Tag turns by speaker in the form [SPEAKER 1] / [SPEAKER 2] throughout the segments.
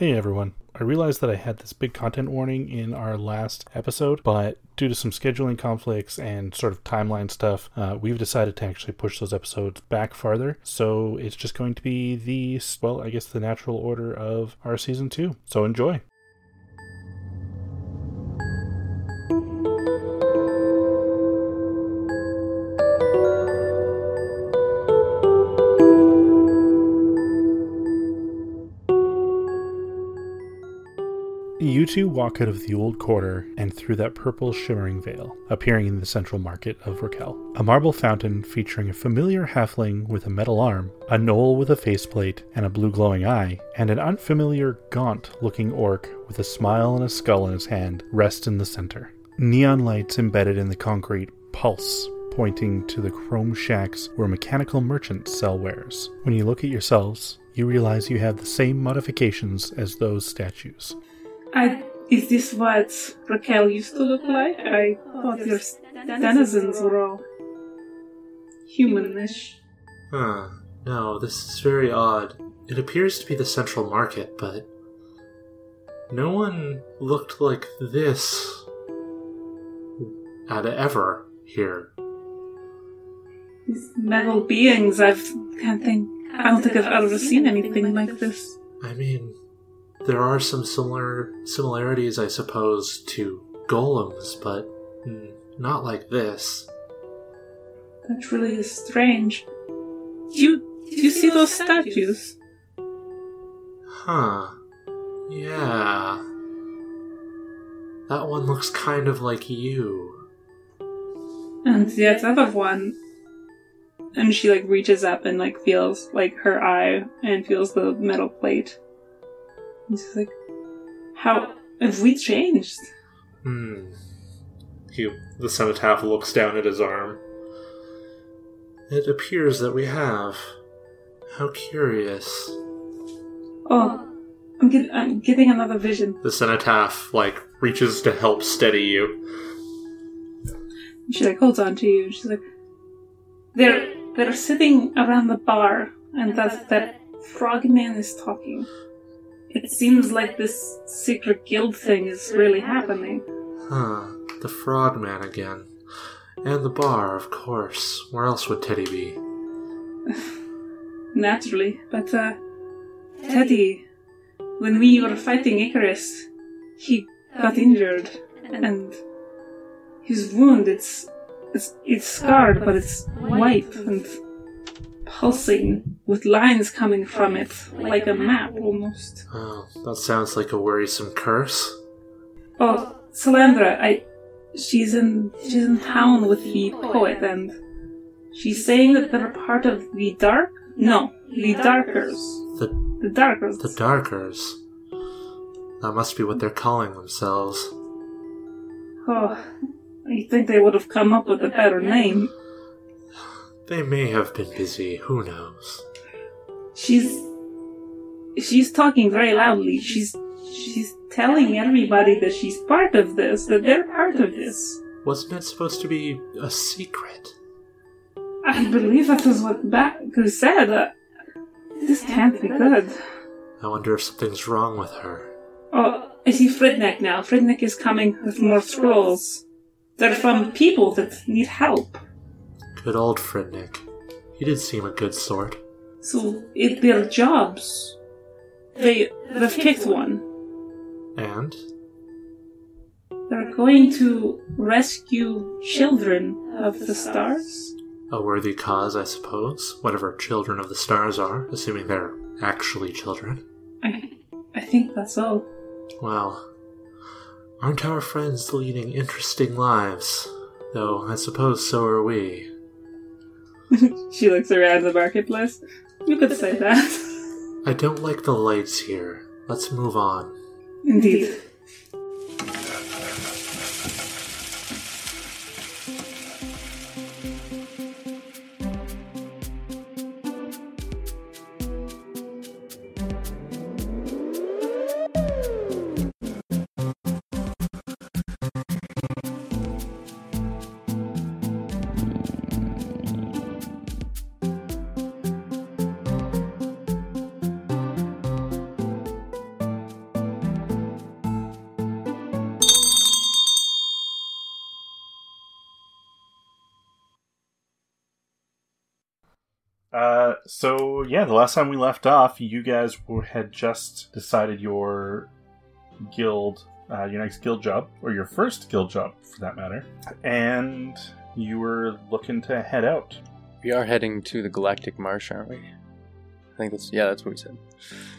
[SPEAKER 1] Hey everyone. I realized that I had this big content warning in our last episode, but due to some scheduling conflicts and sort of timeline stuff, uh, we've decided to actually push those episodes back farther. So it's just going to be the, well, I guess the natural order of our season two. So enjoy. Two walk out of the old quarter and through that purple shimmering veil, appearing in the central market of Raquel. A marble fountain featuring a familiar halfling with a metal arm, a gnoll with a faceplate and a blue glowing eye, and an unfamiliar gaunt looking orc with a smile and a skull in his hand rest in the center. Neon lights embedded in the concrete pulse pointing to the chrome shacks where mechanical merchants sell wares. When you look at yourselves, you realize you have the same modifications as those statues.
[SPEAKER 2] I, is this what Raquel used to look like? I thought your denizens were all humanish.
[SPEAKER 3] Huh. No, this is very odd. It appears to be the central market, but no one looked like this at ever here.
[SPEAKER 2] These metal beings, I've can't think. I don't think I've ever seen anything like this.
[SPEAKER 3] I mean, there are some similar similarities, I suppose, to golems, but not like this.
[SPEAKER 2] That really is strange. Do you you see those statues?
[SPEAKER 3] Huh. Yeah. That one looks kind of like you.
[SPEAKER 2] And the other one, and she like reaches up and like feels like her eye and feels the metal plate. She's like, "How have we changed?"
[SPEAKER 3] Hmm. He, the cenotaph looks down at his arm. It appears that we have. How curious.
[SPEAKER 2] Oh, I'm, get- I'm getting another vision.
[SPEAKER 3] The cenotaph, like, reaches to help steady you.
[SPEAKER 2] She like holds on to you. She's like, "They're they're sitting around the bar, and that that frogman is talking. It seems like this secret guild thing is really happening."
[SPEAKER 3] Huh. The frogman again. And the bar, of course. Where else would Teddy be?
[SPEAKER 2] Naturally, but uh, Teddy, when we were fighting Icarus, he got injured, and his wound it's it's it's scarred, but it's white and pulsing with lines coming from it, like a map almost.
[SPEAKER 3] Oh, that sounds like a worrisome curse.
[SPEAKER 2] Oh, Salandra, I she's in she's in town with the poet, and she's saying that they're part of the dark. No, the darkers.
[SPEAKER 3] The
[SPEAKER 2] The darkers.
[SPEAKER 3] the Darkers. That must be what they're calling themselves.
[SPEAKER 2] Oh, I think they would have come up with a better name.
[SPEAKER 3] They may have been busy, who knows?
[SPEAKER 2] She's she's talking very loudly. She's she's telling everybody that she's part of this, that they're part of this.
[SPEAKER 3] Wasn't it supposed to be a secret?
[SPEAKER 2] I believe that is what Baku said. Uh, this can't be good.
[SPEAKER 3] I wonder if something's wrong with her.
[SPEAKER 2] Oh, I see Fridnek now. Fridnek is coming with more scrolls. They're from people that need help.
[SPEAKER 3] Good old Fridnik. He did seem a good sort.
[SPEAKER 2] So it their jobs. They they've picked one.
[SPEAKER 3] And?
[SPEAKER 2] They're going to rescue children of the stars.
[SPEAKER 3] A worthy cause, I suppose. Whatever children of the stars are, assuming they're actually children.
[SPEAKER 2] I I think that's all.
[SPEAKER 3] Well, aren't our friends leading interesting lives? Though I suppose so are we.
[SPEAKER 2] she looks around the marketplace. You could say that.
[SPEAKER 3] I don't like the lights here. Let's move on.
[SPEAKER 2] Indeed.
[SPEAKER 1] Uh, so yeah, the last time we left off, you guys were, had just decided your guild, uh, your next guild job, or your first guild job for that matter, and you were looking to head out.
[SPEAKER 4] We are heading to the Galactic Marsh, aren't we? I think that's yeah, that's what we said.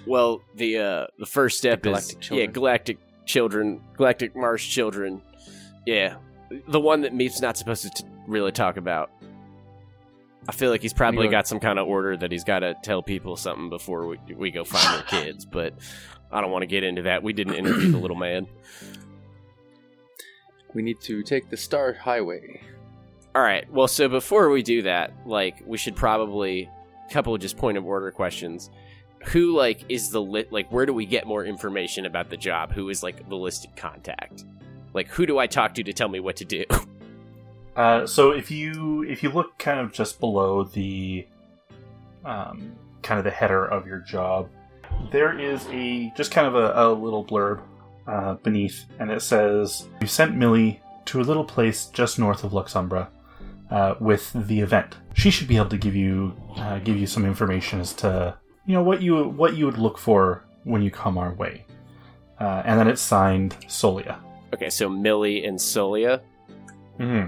[SPEAKER 5] Well, the uh, the first step
[SPEAKER 4] The
[SPEAKER 5] is
[SPEAKER 4] galactic
[SPEAKER 5] yeah,
[SPEAKER 4] children.
[SPEAKER 5] galactic children, galactic Marsh children. Yeah, the one that Meep's not supposed to t- really talk about. I feel like he's probably got some kind of order that he's got to tell people something before we we go find their kids. But I don't want to get into that. We didn't interview the little man.
[SPEAKER 4] We need to take the Star Highway.
[SPEAKER 5] All right. Well, so before we do that, like, we should probably a couple of just point of order questions. Who like is the lit? Like, where do we get more information about the job? Who is like the listed contact? Like, who do I talk to to tell me what to do?
[SPEAKER 1] Uh, so if you if you look kind of just below the um, kind of the header of your job, there is a just kind of a, a little blurb uh, beneath, and it says you sent Millie to a little place just north of Luxumbra uh, with the event. She should be able to give you uh, give you some information as to you know what you what you would look for when you come our way. Uh, and then it's signed Solia.
[SPEAKER 5] okay, so Millie and Solia.
[SPEAKER 1] hmm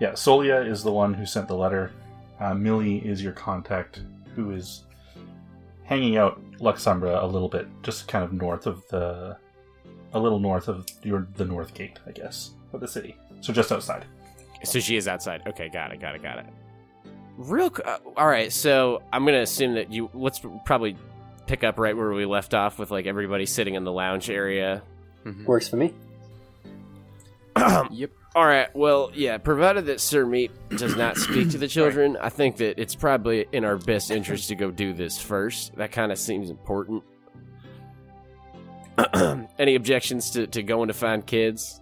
[SPEAKER 1] Yeah, Solia is the one who sent the letter. Uh, Millie is your contact, who is hanging out Luxumbra a little bit, just kind of north of the, a little north of your the north gate, I guess, of the city. So just outside.
[SPEAKER 5] So she is outside. Okay, got it, got it, got it. Real. Uh, all right, so I'm gonna assume that you. Let's probably pick up right where we left off with like everybody sitting in the lounge area.
[SPEAKER 4] Mhm.
[SPEAKER 6] Works for me.
[SPEAKER 4] Yep.
[SPEAKER 5] All right. Well, yeah. Provided that Sir Meep does not speak to the children, I think that it's probably in our best interest to go do this first. That kind of seems important. Any objections to, to going to find kids?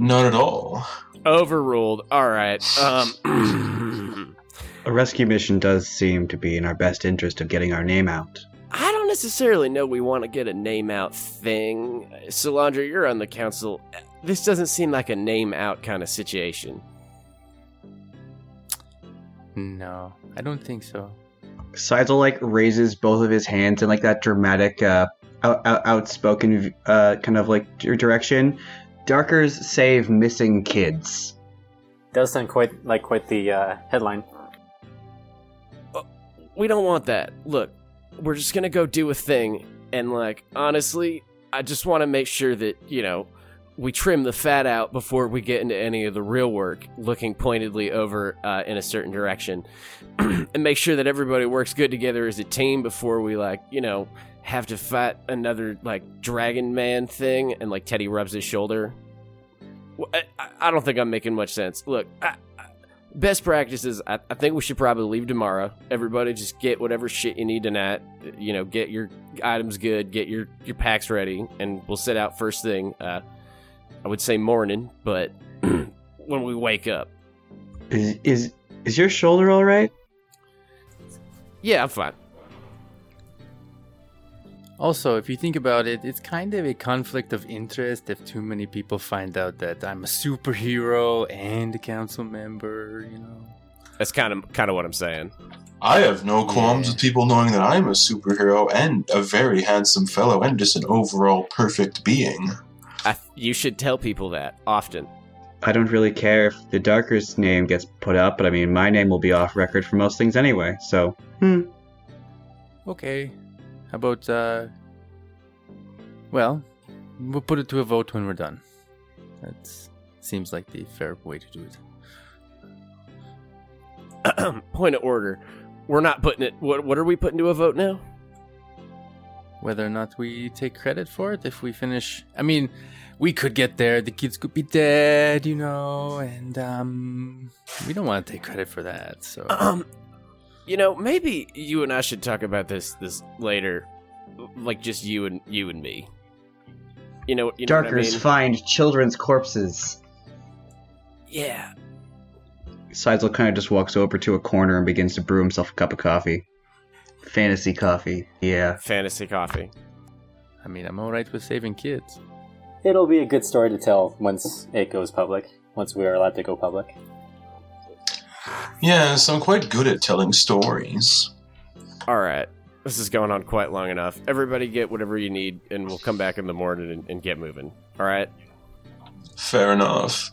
[SPEAKER 7] Not at all.
[SPEAKER 5] Overruled. All right. Um,
[SPEAKER 8] A rescue mission does seem to be in our best interest of getting our name out.
[SPEAKER 5] I don't necessarily know we want to get a name out thing. Solandra, you're on the council. This doesn't seem like a name out kind of situation.
[SPEAKER 4] No, I don't think so.
[SPEAKER 8] Seidel like raises both of his hands in like that dramatic, uh, out, out, outspoken, uh, kind of like dir- direction. Darkers save missing kids.
[SPEAKER 6] Does sound quite like quite the uh, headline.
[SPEAKER 5] we don't want that. Look, we're just gonna go do a thing, and like honestly, I just want to make sure that you know we trim the fat out before we get into any of the real work, looking pointedly over uh, in a certain direction, and make sure that everybody works good together as a team before we like you know have to fight another like dragon man thing. And like Teddy rubs his shoulder. I, I- I don't think I'm making much sense. Look, I, best practices I, I think we should probably leave tomorrow everybody just get whatever shit you need tonight you know get your items good get your your packs ready and we'll set out first thing uh i would say morning but when we wake up
[SPEAKER 8] Is is is your shoulder all right?
[SPEAKER 5] yeah i'm fine
[SPEAKER 4] Also, if you think about it, it's kind of a conflict of interest if too many people find out that I'm a superhero and a council member, you know.
[SPEAKER 5] that's kind of kind of what i'm saying
[SPEAKER 7] I have no qualms
[SPEAKER 4] Yeah.
[SPEAKER 7] with people knowing that I'm a superhero and a very handsome fellow and just an overall perfect being.
[SPEAKER 5] I, you should tell people that often
[SPEAKER 8] I don't really care if the Darker's name gets put up, but I mean, my name will be off record for most things anyway. So, hmm.
[SPEAKER 4] Okay. How about, uh. Well, we'll put it to a vote when we're done. That seems like the fair way to do it.
[SPEAKER 5] point of order we're not putting it what, what are we putting to a vote now
[SPEAKER 4] Whether or not we take credit for it if we finish. I mean, we could get there, the kids could be dead, you know, and, um. We don't want to take credit for that, so.
[SPEAKER 5] Um, you know, maybe you and I should talk about this this later, like just you and you and me. You know, you know what I
[SPEAKER 8] Darkers
[SPEAKER 5] mean?
[SPEAKER 8] find children's corpses.
[SPEAKER 5] yeah.
[SPEAKER 8] Seidel kind of just walks over to a corner and begins to brew himself a cup of coffee. Fantasy coffee, yeah.
[SPEAKER 5] Fantasy coffee.
[SPEAKER 4] I mean, I'm alright with saving kids.
[SPEAKER 6] It'll be a good story to tell once it goes public. Once we are allowed to go public.
[SPEAKER 7] Yes, I'm quite good at telling stories.
[SPEAKER 5] All right. This is going on quite long enough. Everybody get whatever you need, and we'll come back in the morning and, and get moving. All right?
[SPEAKER 7] Fair enough.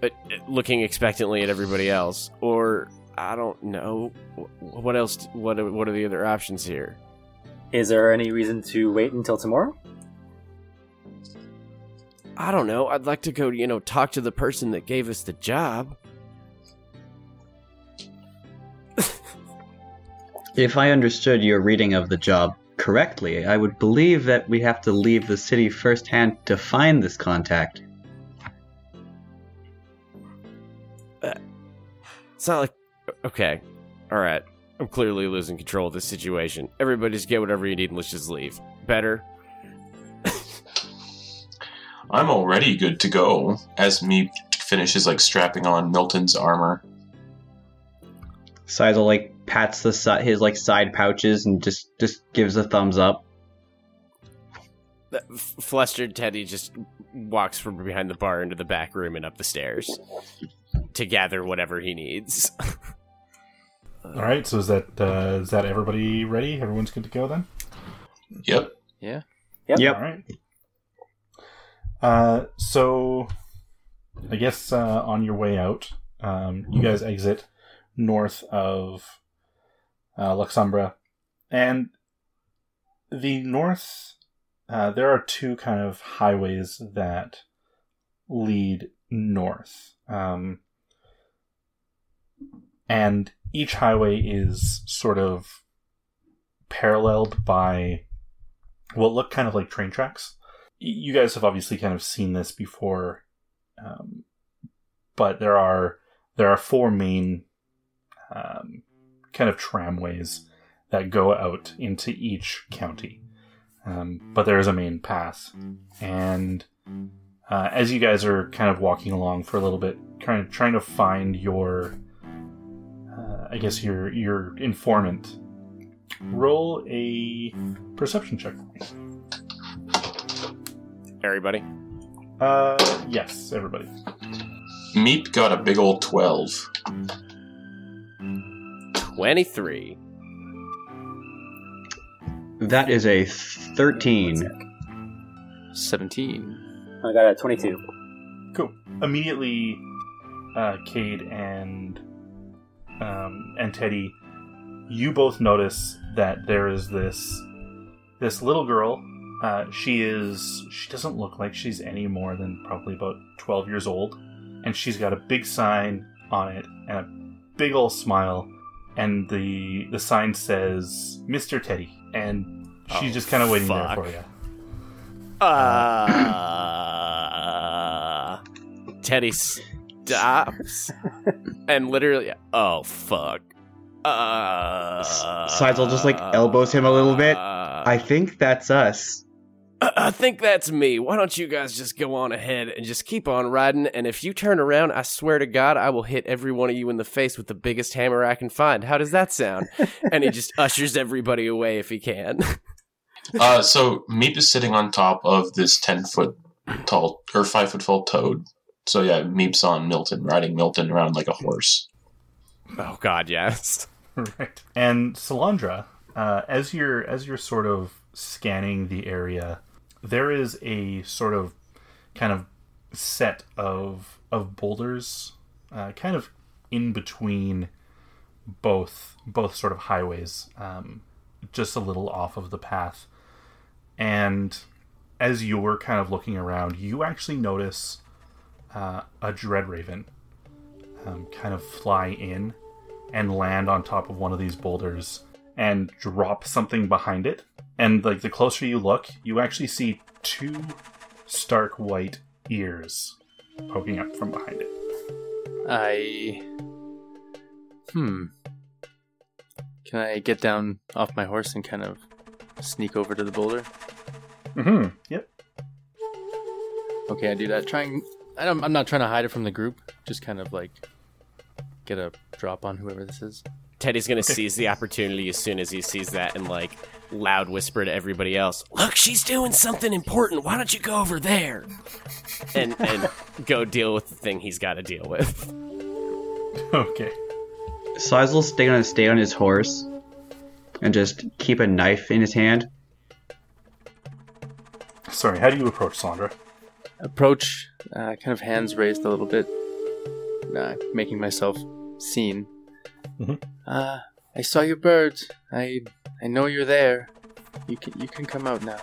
[SPEAKER 5] But uh, looking expectantly at everybody else, or I don't know, what else? What what are the other options here?
[SPEAKER 6] Is there any reason to wait until tomorrow?
[SPEAKER 5] I don't know. I'd like to go, you know, talk to the person that gave us the job.
[SPEAKER 8] If I understood your reading of the job correctly, I would believe that we have to leave the city firsthand to find this contact.
[SPEAKER 5] Uh, it's not like. Okay. All right. I'm clearly losing control of this situation. Everybody just get whatever you need and let's just leave. Better?
[SPEAKER 7] I'm already good to go. As me finishes like strapping on Milton's armor.
[SPEAKER 8] Sizel like pats the si- his like side pouches and just just gives a thumbs up.
[SPEAKER 5] The f- flustered Teddy just walks from behind the bar into the back room and up the stairs to gather whatever he needs.
[SPEAKER 1] All right, so is that uh, is that everybody ready? Everyone's good to go then.
[SPEAKER 7] Yep.
[SPEAKER 4] Yeah.
[SPEAKER 6] Yep.
[SPEAKER 1] All right. Uh, so I guess uh, on your way out, um, you guys exit north of uh, Luxumbra, and the north. Uh, there are two kind of highways that lead north, um, and each highway is sort of paralleled by what look kind of like train tracks. You guys have obviously kind of seen this before, um, but there are there are four main um, kind of tramways that go out into each county, um, but there is a main pass, and uh, as you guys are kind of walking along for a little bit, kind of trying to find your, uh, I guess your your informant, roll a perception check.
[SPEAKER 5] Everybody?
[SPEAKER 1] Uh, yes, everybody.
[SPEAKER 7] Meep got a big old 12.
[SPEAKER 5] 23.
[SPEAKER 8] That is a thirteen.
[SPEAKER 4] 17.
[SPEAKER 6] I got a 22.
[SPEAKER 1] Cool. Immediately, uh, Cade and um, and Teddy, you both notice that there is this this little girl. Uh, she is she doesn't look like she's any more than probably about twelve years old, and she's got a big sign on it and a big old smile, and the the sign says Mister Teddy, and she's
[SPEAKER 5] Oh,
[SPEAKER 1] just kind of waiting
[SPEAKER 5] fuck.
[SPEAKER 1] there for you.
[SPEAKER 5] Uh, Teddy stops and literally, oh fuck. Uh,
[SPEAKER 8] Seidel just, like, elbows him a little bit. I think that's us.
[SPEAKER 5] I think that's me. Why don't you guys just go on ahead and just keep on riding? And if you turn around, I swear to God, I will hit every one of you in the face with the biggest hammer I can find. How does that sound? and he just ushers everybody away if he can.
[SPEAKER 7] Uh, so Meep is sitting on top of this 10 foot tall, or 5 foot tall toad. So yeah, Meep's on Milton, riding Milton around like a horse.
[SPEAKER 5] oh God, yes.
[SPEAKER 1] right. And Salandra, uh, as you're as you're sort of scanning the area, there is a sort of kind of set of of boulders, uh, kind of in between both both sort of highways, um, just a little off of the path. And as you're kind of looking around, you actually notice uh, a dread raven um, kind of fly in and land on top of one of these boulders and drop something behind it. And like the closer you look, you actually see two stark white ears poking up from behind it.
[SPEAKER 4] I. Hmm. Can I get down off my horse and kind of sneak over to the boulder?
[SPEAKER 1] Mm-hmm. Yep.
[SPEAKER 4] Okay, I do that. Trying. I don't, I'm not trying to hide it from the group. Just kind of like get a drop on whoever this is.
[SPEAKER 5] Teddy's gonna seize the opportunity as soon as he sees that and like loud whisper to everybody else, "Look, she's doing something important. Why don't you go over there?" And and go deal with the thing he's got to deal with.
[SPEAKER 1] Okay.
[SPEAKER 8] Size will stay on stay on his horse and just keep a knife in his hand.
[SPEAKER 1] Sorry, how do you approach Sandra?
[SPEAKER 4] Approach, uh, kind of hands raised a little bit, uh, making myself seen.
[SPEAKER 1] Mhm.
[SPEAKER 4] Uh, I saw your bird. I I know you're there. You can you can come out now.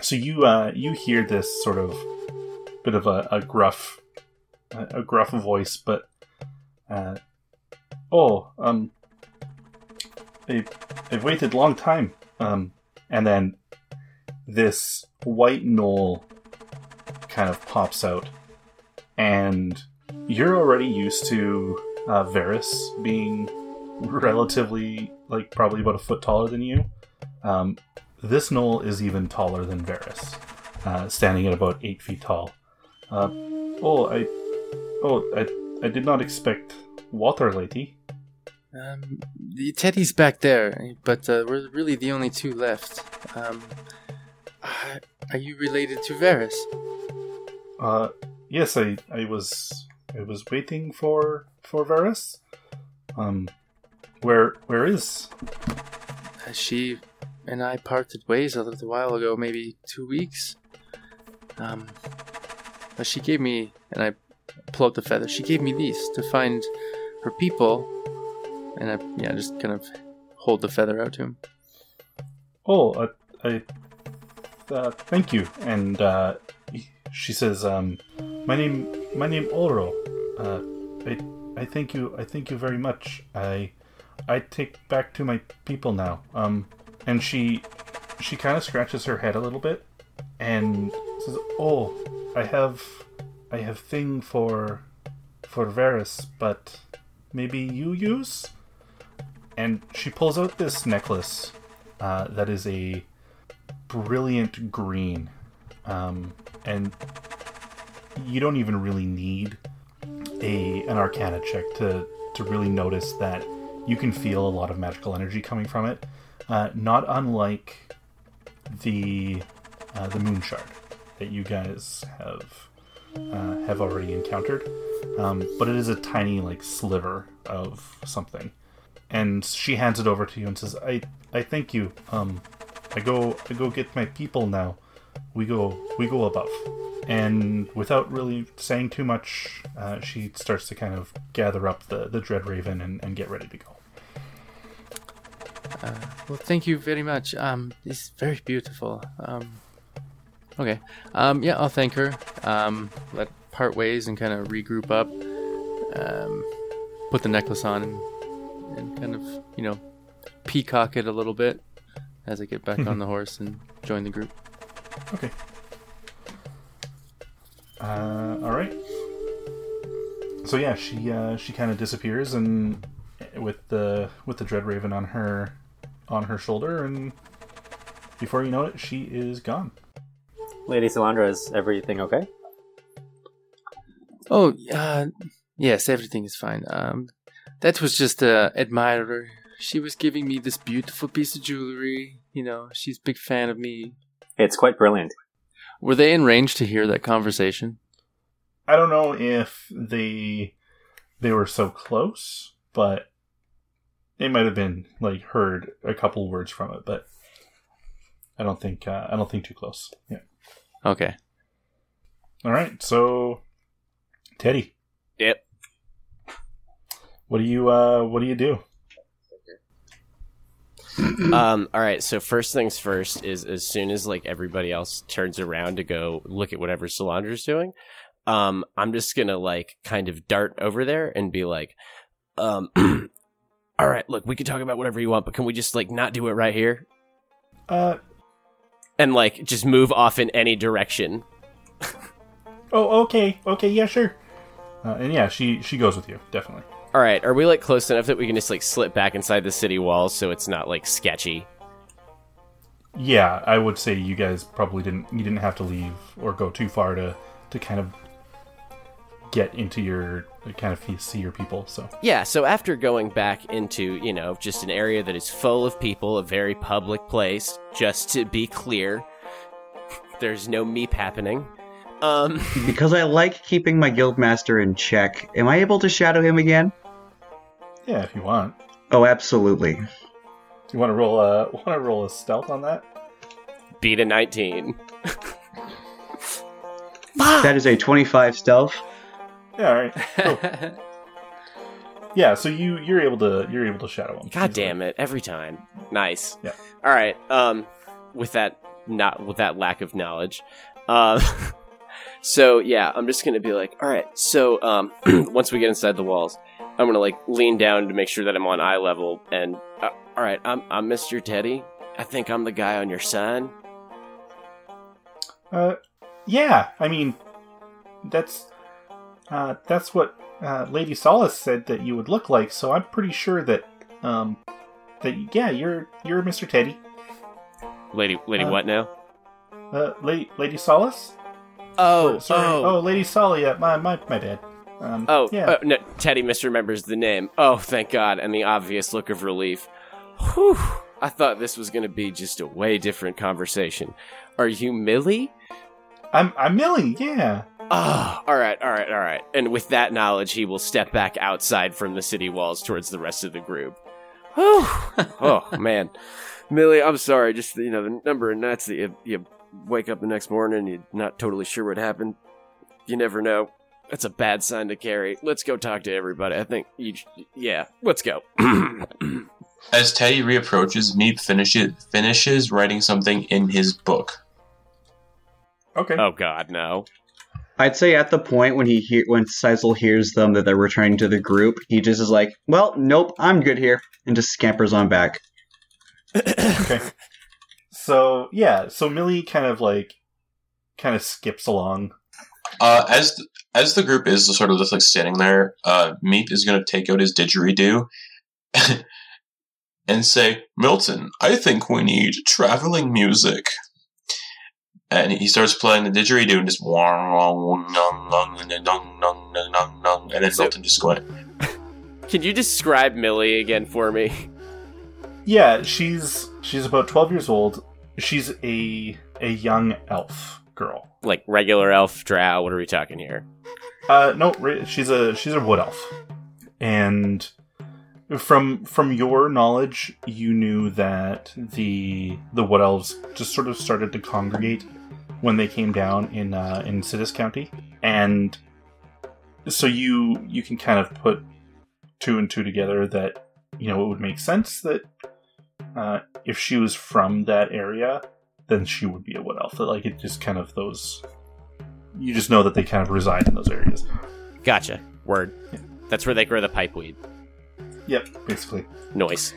[SPEAKER 1] So you uh, you hear this sort of bit of a, a gruff a, a gruff voice, but uh, oh um I, I've waited a long time um and then this white gnoll kind of pops out and you're already used to uh, Varys being relatively like probably about a foot taller than you. Um, this gnoll is even taller than Varys, uh, standing at about eight feet tall. Uh, oh, I, oh, I, I did not expect water, lady.
[SPEAKER 4] Um, the Teddy's back there, but uh, we're really the only two left. Um, are you related to Varys?
[SPEAKER 1] Uh, yes, I, I was, I was waiting for for Varys. Um, where, where is?
[SPEAKER 4] She and I parted ways a little while ago, maybe two weeks. Um, but she gave me, and I pull out the feather. She gave me these to find her people, and I yeah just kind of hold the feather out to him.
[SPEAKER 1] Oh, uh, I, uh, thank you. And uh, she says, um, "My name, my name Oro. Uh, I, I thank you. I thank you very much. I, I take back to my people now. Um, and she, she kind of scratches her head a little bit, and says, "Oh, I have, I have thing for, for Varys, but maybe you use." And she pulls out this necklace uh, that is a brilliant green, um, and you don't even really need a an Arcana check to to really notice that you can feel a lot of magical energy coming from it. Uh, not unlike the uh, the moon shard that you guys have uh, have already encountered, um, but it is a tiny like sliver of something. And she hands it over to you and says, "I I thank you. Um, I go I go get my people now. We go we go above." And without really saying too much, uh, she starts to kind of gather up the the dread raven and, and get ready to go.
[SPEAKER 4] Uh, well, thank you very much. Um, it's very beautiful. Um, okay. Um, yeah, I'll thank her. Um, let part ways and kind of regroup up. Um, put the necklace on and, and kind of, you know, peacock it a little bit as I get back on the horse and join the group.
[SPEAKER 1] Okay. Uh, all right. So yeah, she uh, she kind of disappears and with the with the dread raven on her on her shoulder, and before you know it, she is gone.
[SPEAKER 6] Lady Salandra, is everything okay?
[SPEAKER 4] Oh, uh, yes, everything is fine. Um, that was just a admirer. She was giving me this beautiful piece of jewelry. You know, she's a big fan of me.
[SPEAKER 6] It's quite brilliant.
[SPEAKER 4] Were they in range to hear that conversation?
[SPEAKER 1] I don't know if they they were so close, but it might have been like heard a couple words from it, but I don't think uh, I don't think too close. Yeah.
[SPEAKER 4] Okay.
[SPEAKER 1] All right. So, Teddy,
[SPEAKER 5] Yep.
[SPEAKER 1] what do you uh what do you do?
[SPEAKER 5] Um, all right. So first things first is as soon as like everybody else turns around to go look at whatever Solandra's doing, um, I'm just gonna like kind of dart over there and be like, um, all right, look, we can talk about whatever you want, but can we just like not do it right here
[SPEAKER 1] Uh
[SPEAKER 5] and like just move off in any direction?
[SPEAKER 1] oh okay okay yeah sure. Uh, and yeah, she she goes with you definitely.
[SPEAKER 5] All right, are we like close enough that we can just like slip back inside the city walls so it's not like sketchy?
[SPEAKER 1] Yeah, I would say you guys probably didn't you didn't have to leave or go too far to to kind of get into your kind of see your people. So
[SPEAKER 5] Yeah, so after going back into, you know, just an area that is full of people, a very public place, just to be clear, there's no meep happening. Um,
[SPEAKER 8] Because I like keeping my guildmaster in check, am I able to shadow him again?
[SPEAKER 1] Yeah, if you want.
[SPEAKER 8] Oh, absolutely.
[SPEAKER 1] You want to roll a want to roll a stealth on that?
[SPEAKER 5] Beat a 19.
[SPEAKER 8] That is a 25 stealth.
[SPEAKER 1] Yeah, all right. Cool. yeah, so you you're able to you're able to shadow him.
[SPEAKER 5] God damn it! Every time. Nice.
[SPEAKER 1] Yeah.
[SPEAKER 5] All right. Um, with that not with that lack of knowledge, um, so yeah, I'm just gonna be like, all right. So um, once we get inside the walls, I'm gonna like lean down to make sure that I'm on eye level. And uh, all right, I'm I'm Mr. Teddy. I think I'm the guy on your sign.
[SPEAKER 1] Uh, yeah. I mean, that's uh, that's what uh, Lady Solace said that you would look like. So I'm pretty sure that um, that yeah, you're you're Mr. Teddy.
[SPEAKER 5] Lady, lady,
[SPEAKER 1] Uh,
[SPEAKER 5] what now?
[SPEAKER 1] Uh, Lady Lady Solace.
[SPEAKER 5] Oh,
[SPEAKER 1] Sorry.
[SPEAKER 5] oh,
[SPEAKER 1] Oh, Lady Solly. My my my bad. Um,
[SPEAKER 5] Oh,
[SPEAKER 1] yeah.
[SPEAKER 5] uh, no, Teddy misremembers the name. Oh, thank God, and the obvious look of relief. Whew, I thought this was going to be just a way different conversation. Are you Millie?
[SPEAKER 1] I'm I'm Millie. Yeah.
[SPEAKER 5] Ah, all right, all right, all right. And with that knowledge, he will step back outside from the city walls towards the rest of the group. Whew. oh, man. Millie, I'm sorry. Just, you know, the number of nights that you, you wake up the next morning you're not totally sure what happened. You never know. That's a bad sign to carry. Let's go talk to everybody. I think you, yeah, let's go.
[SPEAKER 7] As Teddy reapproaches, Meep finishes finishes writing something in his book.
[SPEAKER 1] Okay.
[SPEAKER 5] oh, God, no.
[SPEAKER 8] I'd say at the point when he hear when Sizel hears them that they're returning to the group, he just is like, "Well, nope, I'm good here," and just scampers on back.
[SPEAKER 1] okay. So yeah, so Millie kind of like kind of skips along.
[SPEAKER 7] Uh, as th- as the group is sort of just like standing there, uh, Meep is going to take out his didgeridoo and say, "Milton, I think we need traveling music." And he starts playing the didgeridoo and just and then
[SPEAKER 5] So-
[SPEAKER 7] Milton just going,
[SPEAKER 5] Can you describe Millie again for me?
[SPEAKER 1] Yeah, she's she's about twelve years old. She's a a young elf girl.
[SPEAKER 5] Like regular elf, drow, what are we talking here?
[SPEAKER 1] Uh, no, she's a she's a wood elf, and from from your knowledge, you knew that the the wood elves just sort of started to congregate when they came down in uh, in Sidis County, and so you you can kind of put two and two together that you know it would make sense that uh, if she was from that area, then she would be a wood elf. Like it just kind of those. You just know that they kind of reside in those areas.
[SPEAKER 5] Gotcha. Word. That's where they grow the pipeweed.
[SPEAKER 1] Yep, basically.
[SPEAKER 5] Noise.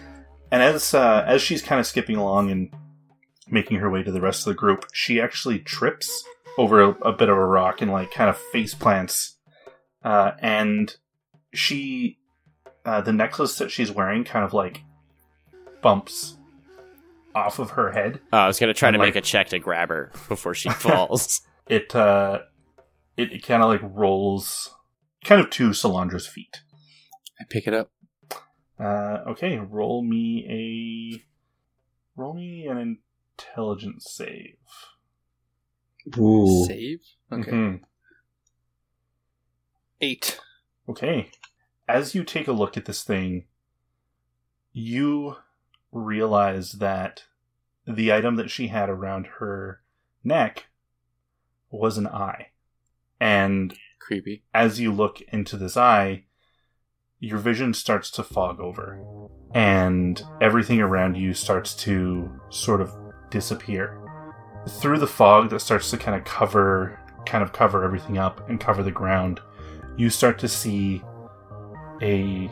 [SPEAKER 1] And as uh, as she's kind of skipping along and making her way to the rest of the group, she actually trips over a, a bit of a rock and like kind of face plants. Uh, and she, uh, the necklace that she's wearing, kind of like bumps off of her head.
[SPEAKER 5] Oh, I was gonna try
[SPEAKER 1] And,
[SPEAKER 5] to
[SPEAKER 1] like-
[SPEAKER 5] make a check to grab her before she falls.
[SPEAKER 1] It uh, it, it kind of like rolls, kind of to Solandra's feet.
[SPEAKER 4] I pick it up.
[SPEAKER 1] Uh, okay, roll me a roll me an intelligence save.
[SPEAKER 8] Ooh.
[SPEAKER 4] Save. Okay.
[SPEAKER 1] Mhm.
[SPEAKER 4] Eight.
[SPEAKER 1] Okay. As you take a look at this thing, you realize that the item that she had around her neck was an eye. And
[SPEAKER 4] Creepy.
[SPEAKER 1] as you look into this eye, your vision starts to fog over. And everything around you starts to sort of disappear. Through the fog that starts to kind of cover kind of cover everything up and cover the ground, you start to see a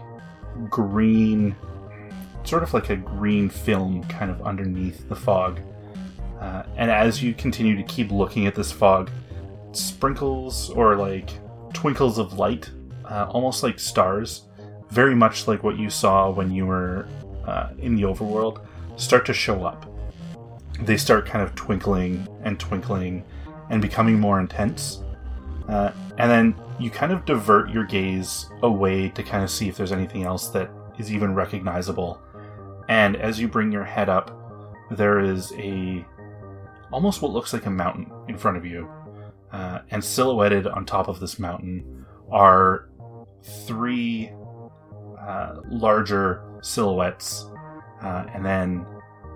[SPEAKER 1] green sort of like a green film kind of underneath the fog. Uh, and as you continue to keep looking at this fog, sprinkles or like twinkles of light, uh, almost like stars, very much like what you saw when you were uh, in the overworld, start to show up. They start kind of twinkling and twinkling and becoming more intense. Uh, and then you kind of divert your gaze away to kind of see if there's anything else that is even recognizable. And as you bring your head up, there is a almost what looks like a mountain in front of you. Uh, and silhouetted on top of this mountain are three uh, larger silhouettes, uh, and then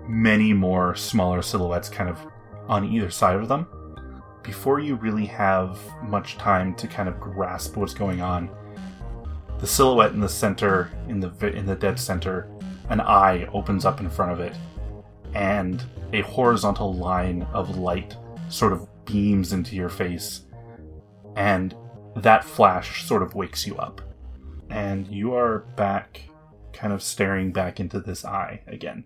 [SPEAKER 1] many more smaller silhouettes kind of on either side of them. Before you really have much time to kind of grasp what's going on, the silhouette in the center, in the in the dead center, an eye opens up in front of it, and a horizontal line of light sort of beams into your face, and that flash sort of wakes you up, and you are back, kind of staring back into this eye again.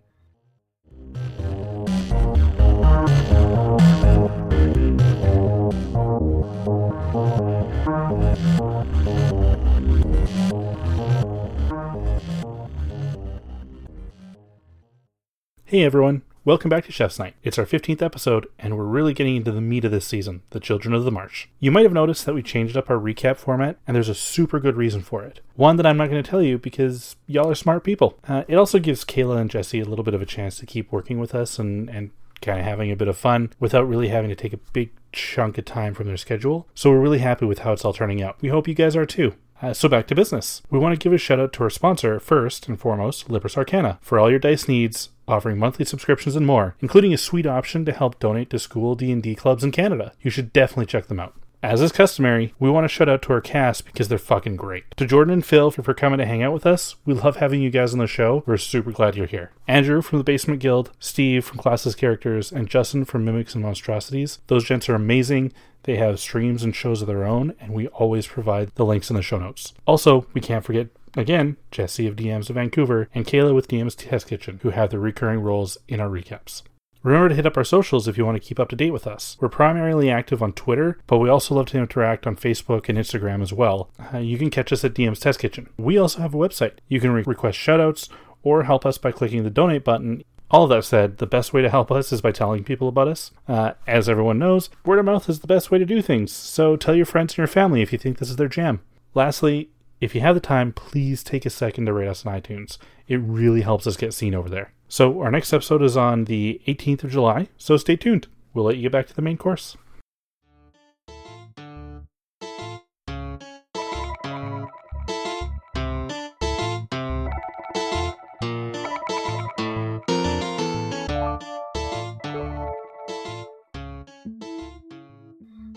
[SPEAKER 1] Hey everyone, welcome back to Chef's Night. It's our 15th episode, and we're really getting into the meat of this season the Children of the Marsh. You might have noticed that we changed up our recap format, and there's a super good reason for it. One that I'm not going to tell you because y'all are smart people. Uh, it also gives Kayla and Jesse a little bit of a chance to keep working with us and, and kind of having a bit of fun without really having to take a big chunk of time from their schedule. So we're really happy with how it's all turning out. We hope you guys are too. Uh, so back to business. We want to give a shout out to our sponsor, first and foremost, Libris Arcana, for all your dice needs, offering monthly subscriptions and more, including a sweet option to help donate to school D&D clubs in Canada. You should definitely check them out. As is customary, we want to shout out to our cast because they're fucking great. To Jordan and Phil for, coming to hang out with us. We love having you guys on the show. We're super glad you're here. Andrew from the Basement Guild, Steve from Classes Characters, and Justin from Mimics and Monstrosities. Those gents are amazing. They have streams and shows of their own, and we always provide the links in the show notes. Also, we can't forget again Jesse of DMs of Vancouver and Kayla with DMs Test Kitchen, who have the recurring roles in our recaps. Remember to hit up our socials if you want to keep up to date with us. We're primarily active on Twitter, but we also love to interact on Facebook and Instagram as well. Uh, you can catch us at DM's Test Kitchen. We also have a website. You can re- request shoutouts or help us by clicking the donate button. All of that said, the best way to help us is by telling people about us. Uh, as everyone knows, word of mouth is the best way to do things, so tell your friends and your family if you think this is their jam. Lastly, if you have the time, please take a second to rate us on iTunes. It really helps us get seen over there. So, our next episode is on the 18th of July, so stay tuned. We'll let you get back to the main course.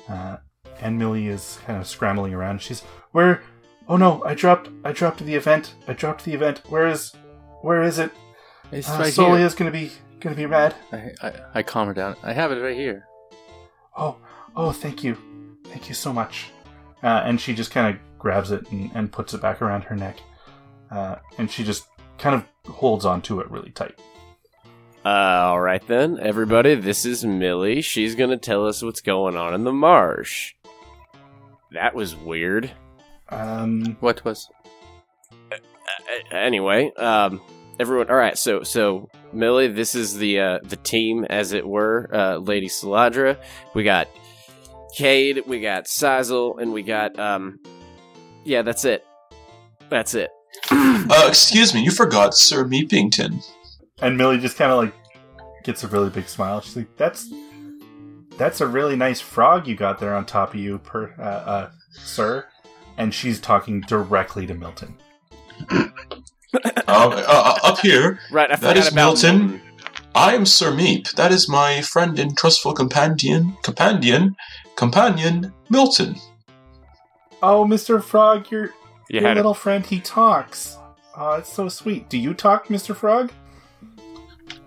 [SPEAKER 1] Uh, and Millie is kind of scrambling around. She's, where? Oh no! I dropped. I dropped the event. I dropped the event. Where is? Where is it?
[SPEAKER 4] It's
[SPEAKER 1] Uh,
[SPEAKER 4] right
[SPEAKER 1] Solia's gonna be gonna be
[SPEAKER 4] red. I, I, I calm her down. I have it right here.
[SPEAKER 1] Oh, oh, thank you, thank you so much. Uh, and she just kind of grabs it and, and puts it back around her neck, uh, and she just kind of holds on to it really tight.
[SPEAKER 5] Uh, all right then, everybody. This is Millie. She's gonna tell us what's going on in the marsh. That was weird.
[SPEAKER 1] Um,
[SPEAKER 4] What was?
[SPEAKER 5] A- anyway, um, everyone. All right, so so Millie, this is the uh, the team, as it were. Uh, Lady Saladra. We got Cade, we got Sizel, and we got um, yeah, that's it. That's it.
[SPEAKER 7] Uh, excuse me, you forgot Sir Meepington.
[SPEAKER 1] and Millie just kind of like gets a really big smile. She's like, "That's that's a really nice frog you got there on top of you, per uh, uh, sir." And she's talking directly to Milton.
[SPEAKER 7] Uh, uh, up here,
[SPEAKER 5] Right, I
[SPEAKER 7] That
[SPEAKER 5] forgot
[SPEAKER 7] is
[SPEAKER 5] about
[SPEAKER 7] Milton. I am Sir Meep. That is my friend and trustful companion, companion, companion, Milton.
[SPEAKER 1] Oh, Mister Frog, your
[SPEAKER 5] You
[SPEAKER 1] your
[SPEAKER 5] had it.
[SPEAKER 1] little friend, he talks. Oh, it's so sweet. Do you talk, Mister Frog?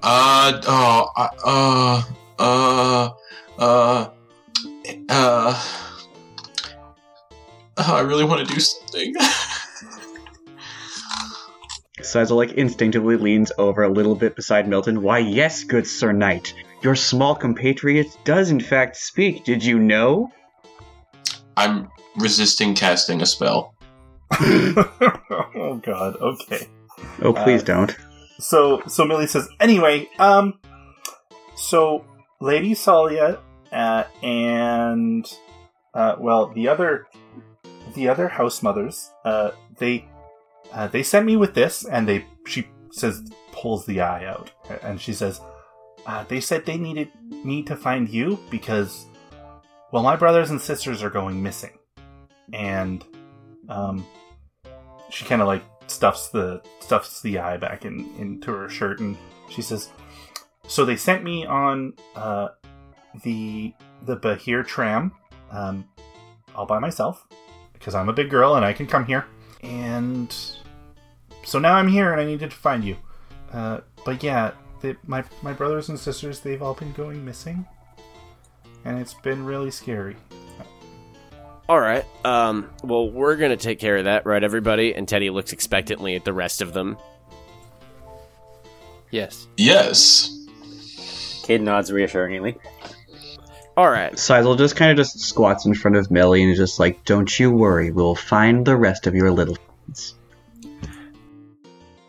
[SPEAKER 7] Uh, oh, uh, uh, uh, uh, I really want to do something.
[SPEAKER 8] Sizel like instinctively leans over a little bit beside Milton. Why, yes, good Sir Knight. Your small compatriot does in fact speak. Did you know?
[SPEAKER 7] I'm resisting casting a spell.
[SPEAKER 1] oh God. Okay.
[SPEAKER 8] Oh, please
[SPEAKER 1] Uh,
[SPEAKER 8] don't.
[SPEAKER 1] So so Millie says, anyway, um, so Lady Salia uh, and uh, well the other the other house mothers uh, they uh, they sent me with this and they she says pulls the eye out and she says uh, they said they needed need to find you because well my brothers and sisters are going missing. And um she kind of like stuffs the stuffs the eye back in into her shirt, and she says, "So they sent me on uh, the the Bahir tram, um, all by myself, because I'm a big girl and I can come here, and so now I'm here and I needed to find you. Uh, but yeah, they, my my brothers and sisters they've all been going missing, and it's been really scary."
[SPEAKER 5] All right. Um. Well, we're gonna take care of that, right, everybody? And Teddy looks expectantly at the rest of them.
[SPEAKER 4] Yes.
[SPEAKER 7] Yes.
[SPEAKER 6] Cade nods reassuringly.
[SPEAKER 5] All right.
[SPEAKER 8] Sizel just kind of just squats in front of Millie and is just like, "Don't you worry, we'll find the rest of your little." friends."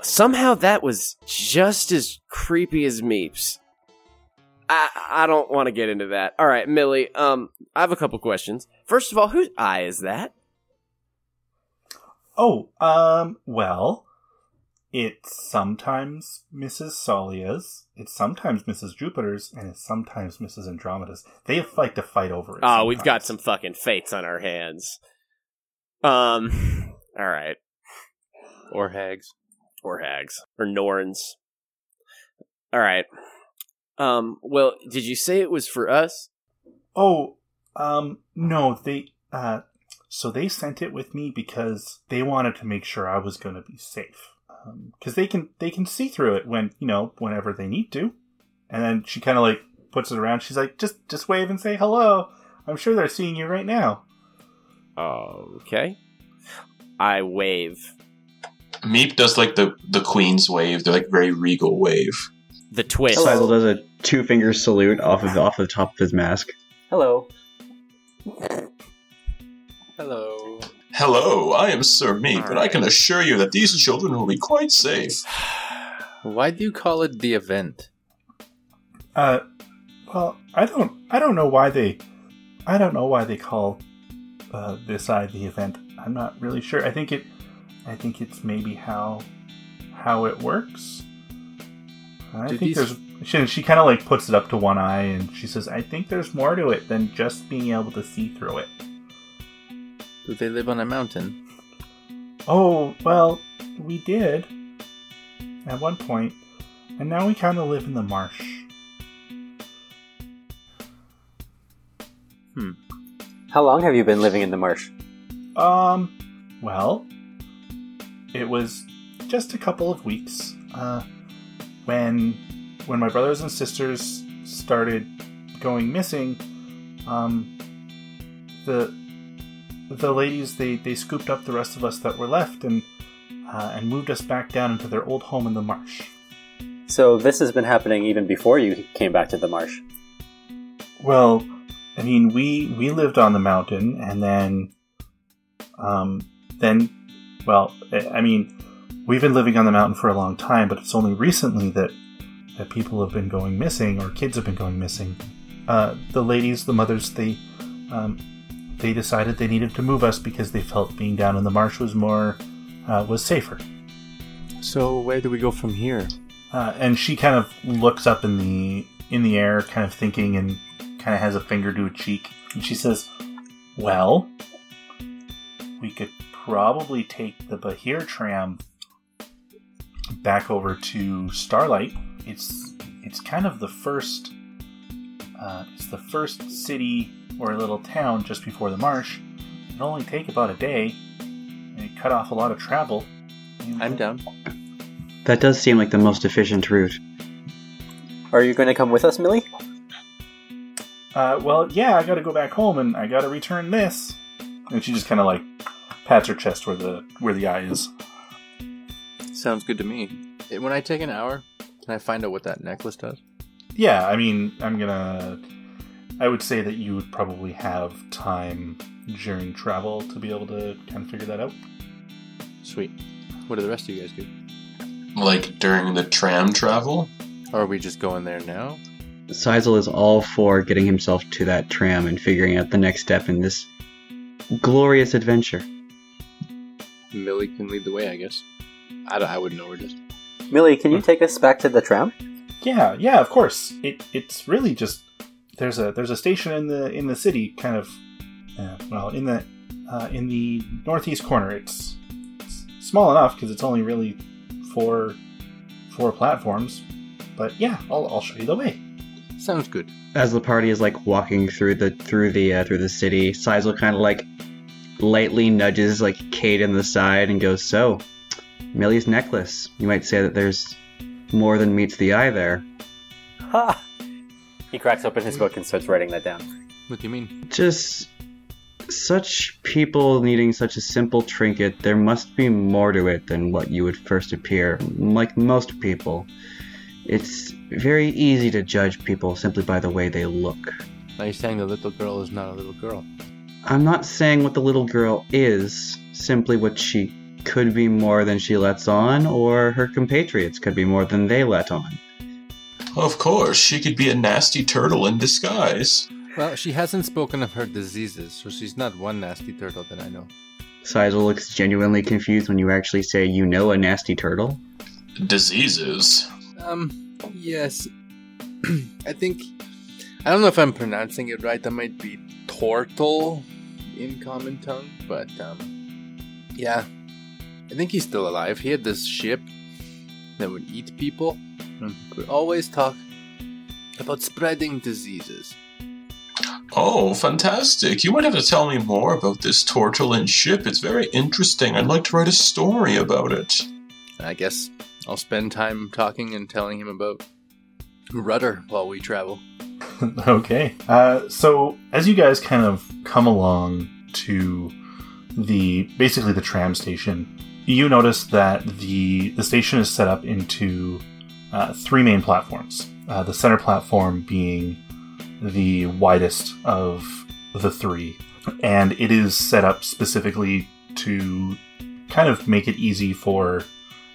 [SPEAKER 5] Somehow that was just as creepy as Meeps. I I don't want to get into that. All right, Millie. Um, I have a couple questions. First of all, whose eye is that?
[SPEAKER 1] Oh, um, well, it's sometimes Mrs. Solia's, it's sometimes Mrs. Jupiter's, and it's sometimes Mrs. Andromeda's. They like to fight over it.
[SPEAKER 5] Oh, we've got some fucking fates on our hands. Um. All right.
[SPEAKER 4] Or hags.
[SPEAKER 5] Or hags or norns. All right. Um. Well, did you say it was for us?
[SPEAKER 1] Oh, um, no, they, uh, so they sent it with me because they wanted to make sure I was going to be safe. Because they can they can see through it when you know whenever they need to, and then she kind of like puts it around. She's like, just just wave and say hello. I'm sure they're seeing you right now.
[SPEAKER 5] Okay. I wave
[SPEAKER 7] Meep does like the the queen's wave. They're like very regal wave.
[SPEAKER 5] the twist.
[SPEAKER 8] Sizel does a two finger salute off of off the top of his mask.
[SPEAKER 6] Hello.
[SPEAKER 4] Hello.
[SPEAKER 7] Hello, I am Sir Meep, and I can assure you that these children will be quite safe.
[SPEAKER 4] Why do you call it the event?
[SPEAKER 1] Uh, well, I don't I don't know why they I don't know why they call uh, this side the event. I'm not really sure. I think it I think it's maybe how how it works. I
[SPEAKER 4] Do
[SPEAKER 1] think there's she, she kind of like puts it up to one eye and she says, "I think there's more to it than just being able to see through it."
[SPEAKER 4] Do they live on a mountain?
[SPEAKER 1] Oh, well, we did at one point, and now we kind of live in the marsh. Hmm.
[SPEAKER 6] How long have you been living in the marsh?
[SPEAKER 1] Um, well, it was just a couple of weeks uh, when when my brothers and sisters started going missing. Um, the the ladies they, they scooped up the rest of us that were left and uh, and moved us back down into their old home in the marsh.
[SPEAKER 6] So this has been happening even before you came back to the marsh.
[SPEAKER 1] Well, I mean, we we lived on the mountain, and then, um, then, well, I mean, we've been living on the mountain for a long time, but it's only recently that that people have been going missing or kids have been going missing. Uh, the ladies, the mothers, they um, they decided they needed to move us because they felt being down in the marsh was more uh, was safer.
[SPEAKER 4] So where do we go from here?
[SPEAKER 1] Uh, and she kind of looks up in the in the air, kind of thinking, and kind of has a finger to a cheek. And she says, "Well, we could probably take the Behir tram back over to Starlight. It's it's kind of the first uh, it's the first city or little town just before the marsh. It'll only take about a day, and it cut off a lot of travel.
[SPEAKER 4] I'm down.
[SPEAKER 8] That does seem like the most efficient route.
[SPEAKER 6] Are you going to come with us, Millie?
[SPEAKER 1] uh, well, yeah, I gotta go back home and I gotta return this. And she just kind of like pats her chest where the where the eye is.
[SPEAKER 4] Sounds good to me. Eh, When I take an hour, can I find out what that necklace does?
[SPEAKER 1] Yeah, I mean, I'm gonna. I would say that you would probably have time during travel to be able to kind of figure that out.
[SPEAKER 4] Sweet. What do the rest of you guys do?
[SPEAKER 7] Like during the tram travel?
[SPEAKER 4] Or are we just going there now?
[SPEAKER 8] Sizel is all for getting himself to that tram and figuring out the next step in this glorious adventure.
[SPEAKER 4] Millie can lead the way, I guess. I, don't- I wouldn't know where to.
[SPEAKER 6] Millie, can you take us back to the tram?
[SPEAKER 1] Yeah, yeah, of course. It it's really just there's a there's a station in the in the city, kind of, uh, well, in the uh, in the northeast corner. It's, it's small enough because it's only really four four platforms. But yeah, I'll, I'll show you the way.
[SPEAKER 4] Sounds good.
[SPEAKER 8] As the party is like walking through the through the uh, through the city, Sizel kind of like lightly nudges like Cade in the side and goes, "So, Millie's necklace. You might say that there's more than meets the eye there.
[SPEAKER 6] Ha! He cracks open his book and starts writing that down.
[SPEAKER 4] What do you mean?
[SPEAKER 8] Just such people needing such a simple trinket, there must be more to it than what you would first appear. Like most people, it's very easy to judge people simply by the way they look.
[SPEAKER 4] Are you saying the little girl is not a little girl?
[SPEAKER 8] I'm not saying what the little girl is, simply what she could be more than she lets on, or her compatriots could be more than they let on.
[SPEAKER 7] Of course, she could be a nasty turtle in disguise.
[SPEAKER 4] Well, she hasn't spoken of her diseases, so she's not one nasty turtle that I know.
[SPEAKER 8] Sizel looks genuinely confused when you actually say you know a nasty turtle.
[SPEAKER 7] Diseases.
[SPEAKER 4] Um, yes. I think. I don't know if I'm pronouncing it right. That might be Tortle in common tongue, but, um, yeah. I think he's still alive. He had this ship that would eat people and would always talk about spreading diseases.
[SPEAKER 7] Oh, fantastic. You might have to tell me more about this tortulent ship. It's very interesting. I'd like to write a story about it.
[SPEAKER 4] I guess I'll spend time talking and telling him about Rudder while we travel.
[SPEAKER 1] okay. Uh, so as you guys kind of come along to the basically the tram station, you notice that the the station is set up into uh, three main platforms. Uh, the center platform being the widest of the three, and it is set up specifically to kind of make it easy for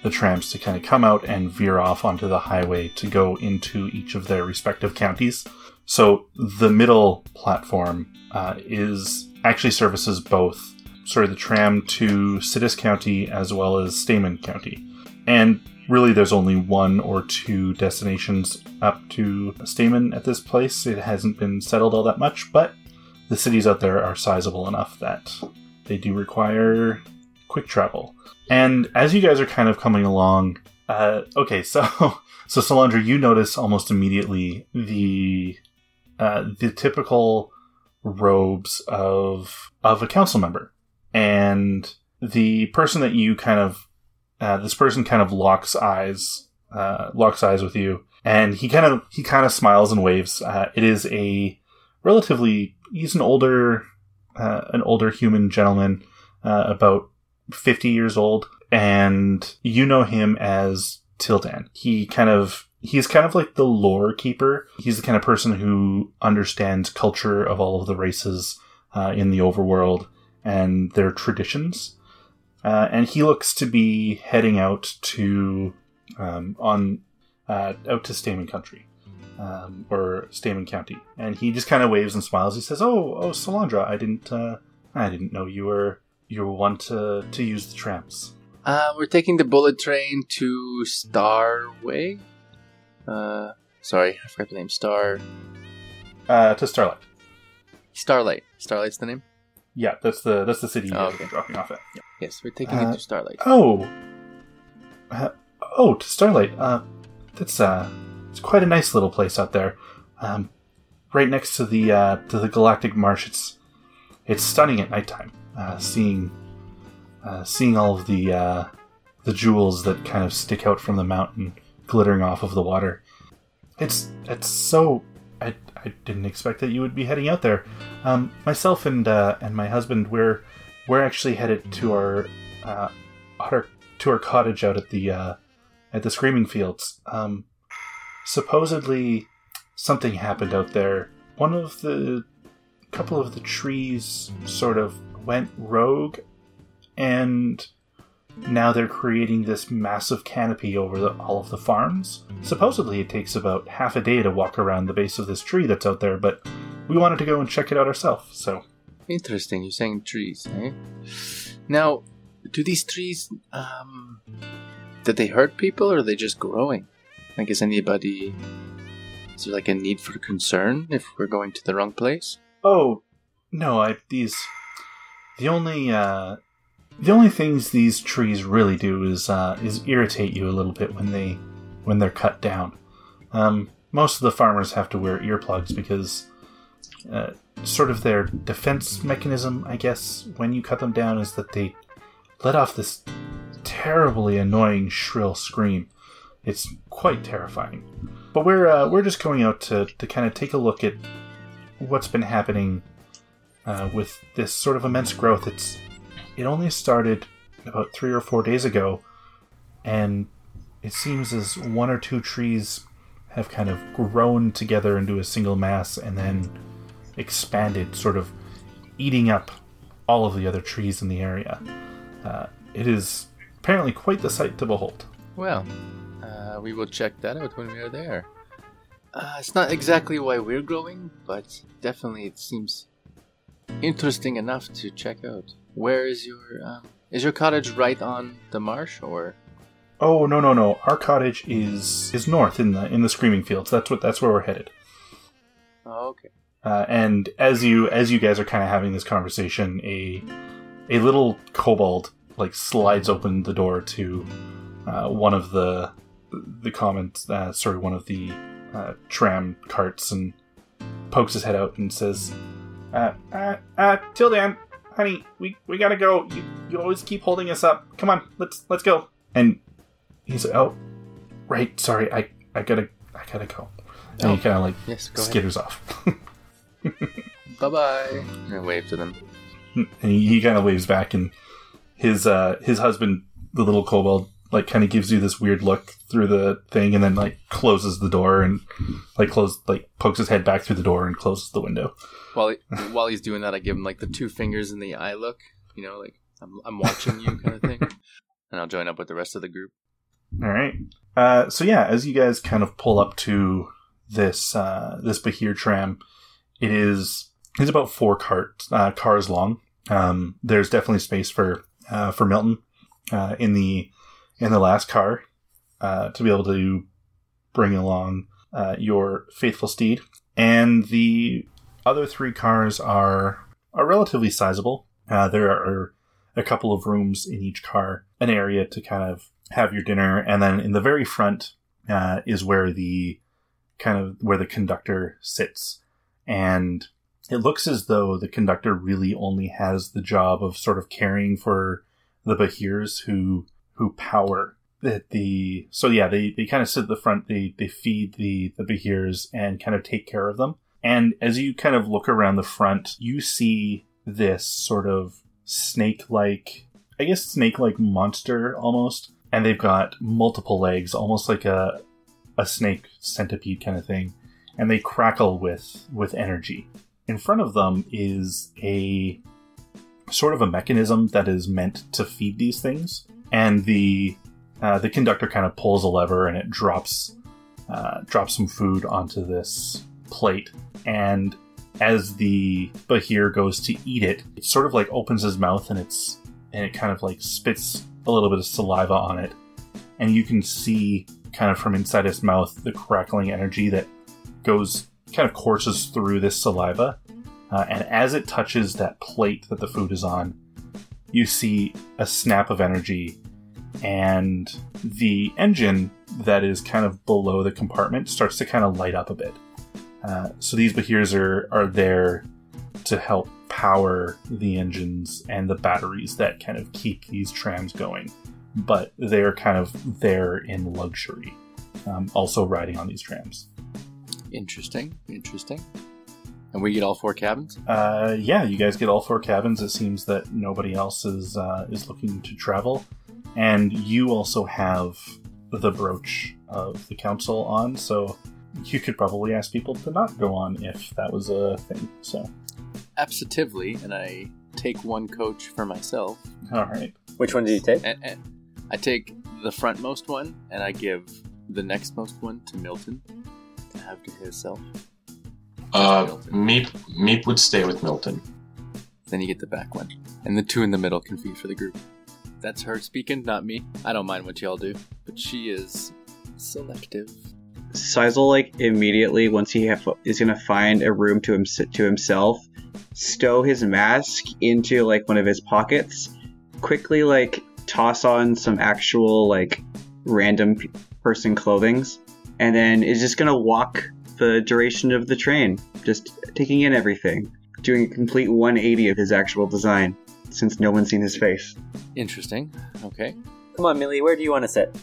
[SPEAKER 1] the trams to kind of come out and veer off onto the highway to go into each of their respective counties. So the middle platform uh, is actually services both sort of the tram to Sidis County as well as Stamen County. And really, there's only one or two destinations up to Stamen at this place. It hasn't been settled all that much, but the cities out there are sizable enough that they do require quick travel. And as you guys are kind of coming along, uh, okay, so so Solandra, you notice almost immediately the uh, the typical robes of of a council member, and the person that you kind of uh, this person kind of locks eyes uh, locks eyes with you, and he kind of he kind of smiles and waves. Uh, it is a relatively he's an older uh, an older human gentleman, about fifty years old, and you know him as Tildan. He kind of he's kind of like the lore keeper. He's the kind of person who understands culture of all of the races uh, in the overworld and their traditions. Uh, and he looks to be heading out to um, on uh, out to Stamen Country um, or Stamen County, and he just kind of waves and smiles. He says, "Oh, oh, Solandra, I didn't, uh, I didn't know you were you were one to to use the trams."
[SPEAKER 4] Uh, we're taking the bullet train to Starway. Uh, sorry, I forgot the name. Star.
[SPEAKER 1] Uh, to Starlight.
[SPEAKER 4] Starlight. Starlight's the name?
[SPEAKER 1] Yeah, that's the that's the city
[SPEAKER 4] Oh,
[SPEAKER 1] you're
[SPEAKER 4] okay.
[SPEAKER 1] dropping off at. Yeah.
[SPEAKER 4] Yes, we're taking
[SPEAKER 1] Uh,
[SPEAKER 4] it to Starlight.
[SPEAKER 1] Oh, uh, oh, to Starlight. Uh, that's uh, it's quite a nice little place out there. Um, right next to the uh, to the Galactic Marsh. It's it's stunning at nighttime. Uh, seeing uh, seeing all of the uh, the jewels that kind of stick out from the mountain, glittering off of the water. It's it's so. I, I didn't expect that you would be heading out there. Um, myself and uh, and my husband, we're we're actually headed to our uh, our to our cottage out at the uh, at the Screaming Fields. Um, supposedly, something happened out there. One of the couple of the trees sort of went rogue, and now they're creating this massive canopy over the, all of the farms. Supposedly, it takes about half a day to walk around the base of this tree that's out there, but we wanted to go and check it out ourselves. So
[SPEAKER 4] Interesting. You're saying trees, eh? Now, do these trees, um, did they hurt people or are they just growing? Like, is anybody, is there like a need for concern if we're going to the wrong place?
[SPEAKER 1] Oh, no, I these the only uh the only things these trees really do is uh, is irritate you a little bit when they when they're cut down. Um, most of the farmers have to wear earplugs because uh, sort of their defense mechanism, I guess, when you cut them down is that they let off this terribly annoying shrill scream. It's quite terrifying. But we're uh, we're just going out to, to kind of take a look at what's been happening uh, with this sort of immense growth. It's it only started about three or four days ago, and it seems as one or two trees have kind of grown together into a single mass and then expanded, sort of eating up all of the other trees in the area. Uh, it is apparently quite the sight to behold.
[SPEAKER 4] Well, uh, we will check that out when we are there. Uh, it's not exactly why we're growing, but definitely it seems interesting enough to check out. Where is your um, is your cottage right on the marsh or?
[SPEAKER 1] Oh no no no! Our cottage is is north in the in the Screaming Fields. That's what that's where we're headed.
[SPEAKER 4] Oh, okay.
[SPEAKER 1] Uh, and as you as you guys are kind of having this conversation, a a little kobold like slides open the door to uh, one of the the comments, uh, sorry, one of the uh, tram carts, and pokes his head out and says, uh, uh, uh, "Tildan, honey, we we gotta go. You you always keep holding us up. Come on, let's let's go." And he's like, "Oh, right, sorry, I I gotta I gotta go." And he kind of like
[SPEAKER 4] Yes, go ahead.
[SPEAKER 1] skitters off.
[SPEAKER 4] Bye bye. And wave to them.
[SPEAKER 1] and he, he kind of waves back and his uh his husband the little kobold like kind of gives you this weird look through the thing and then like closes the door and like close like pokes his head back through the door and closes the window
[SPEAKER 4] While he, while he's doing that, I give him like the two fingers in the eye look. You know, like I'm I'm watching you kind of thing. And I'll join up with the rest of the group.
[SPEAKER 1] all right uh so yeah as you guys kind of pull up to this uh this behir tram it is it's about four cart uh, cars long um there's definitely space for uh for milton uh in the in the last car uh to be able to bring along uh, your faithful steed, and the other three cars are are relatively sizable. Uh, there are a couple of rooms in each car, an area to kind of have your dinner, and then in the very front uh, is where the kind of where the conductor sits, and it looks as though the conductor really only has the job of sort of caring for the Behirs who who power that the so yeah they, they kind of sit at the front they they feed the the Behirs and kind of take care of them. And as you kind of look around the front you see this sort of snake like I guess snake like monster almost and they've got multiple legs almost like a a snake centipede kind of thing and they crackle with with energy. In front of them is a sort of a mechanism that is meant to feed these things and the uh, the conductor kind of pulls a lever and it drops uh, drops some food onto this plate. And as the behir goes to eat it it sort of like opens his mouth and it's and it kind of like spits a little bit of saliva on it. And you can see kind of from inside his mouth the crackling energy that goes kind of courses through this saliva. Uh, and as it touches that plate that the food is on you see a snap of energy and the engine that is kind of below the compartment starts to kind of light up a bit. Uh, so these Behirs are, are there to help power the engines and the batteries that kind of keep these trams going. But they're kind of there in luxury, um, also riding on these trams.
[SPEAKER 4] Interesting. Interesting. And we get all four cabins.
[SPEAKER 1] Uh, yeah, you guys get all four cabins. It seems that nobody else is uh, is looking to travel, and you also have the brooch of the council on. So you could probably ask people to not go on if that was a thing. So,
[SPEAKER 4] Absolutely. And I take one coach for myself.
[SPEAKER 1] all right.
[SPEAKER 6] Which one did you take?
[SPEAKER 4] And, and I take the frontmost one and I give the next most one to Milton to have to himself.
[SPEAKER 7] Uh, Meep Meep would stay with Milton.
[SPEAKER 4] Then you get the back one. And the two in the middle can feed for the group. That's her speaking, not me. I don't mind what y'all do. But she is selective.
[SPEAKER 8] Sizel like immediately once he have, is gonna find a room to him to himself, stow his mask into like one of his pockets, quickly like toss on some actual like random p- person clothings, and then is just gonna walk the duration of the train, just taking in everything, doing a complete 180 of his actual design, since no one's seen his face.
[SPEAKER 4] Interesting. Okay.
[SPEAKER 6] Come on, Millie, where do you want to sit?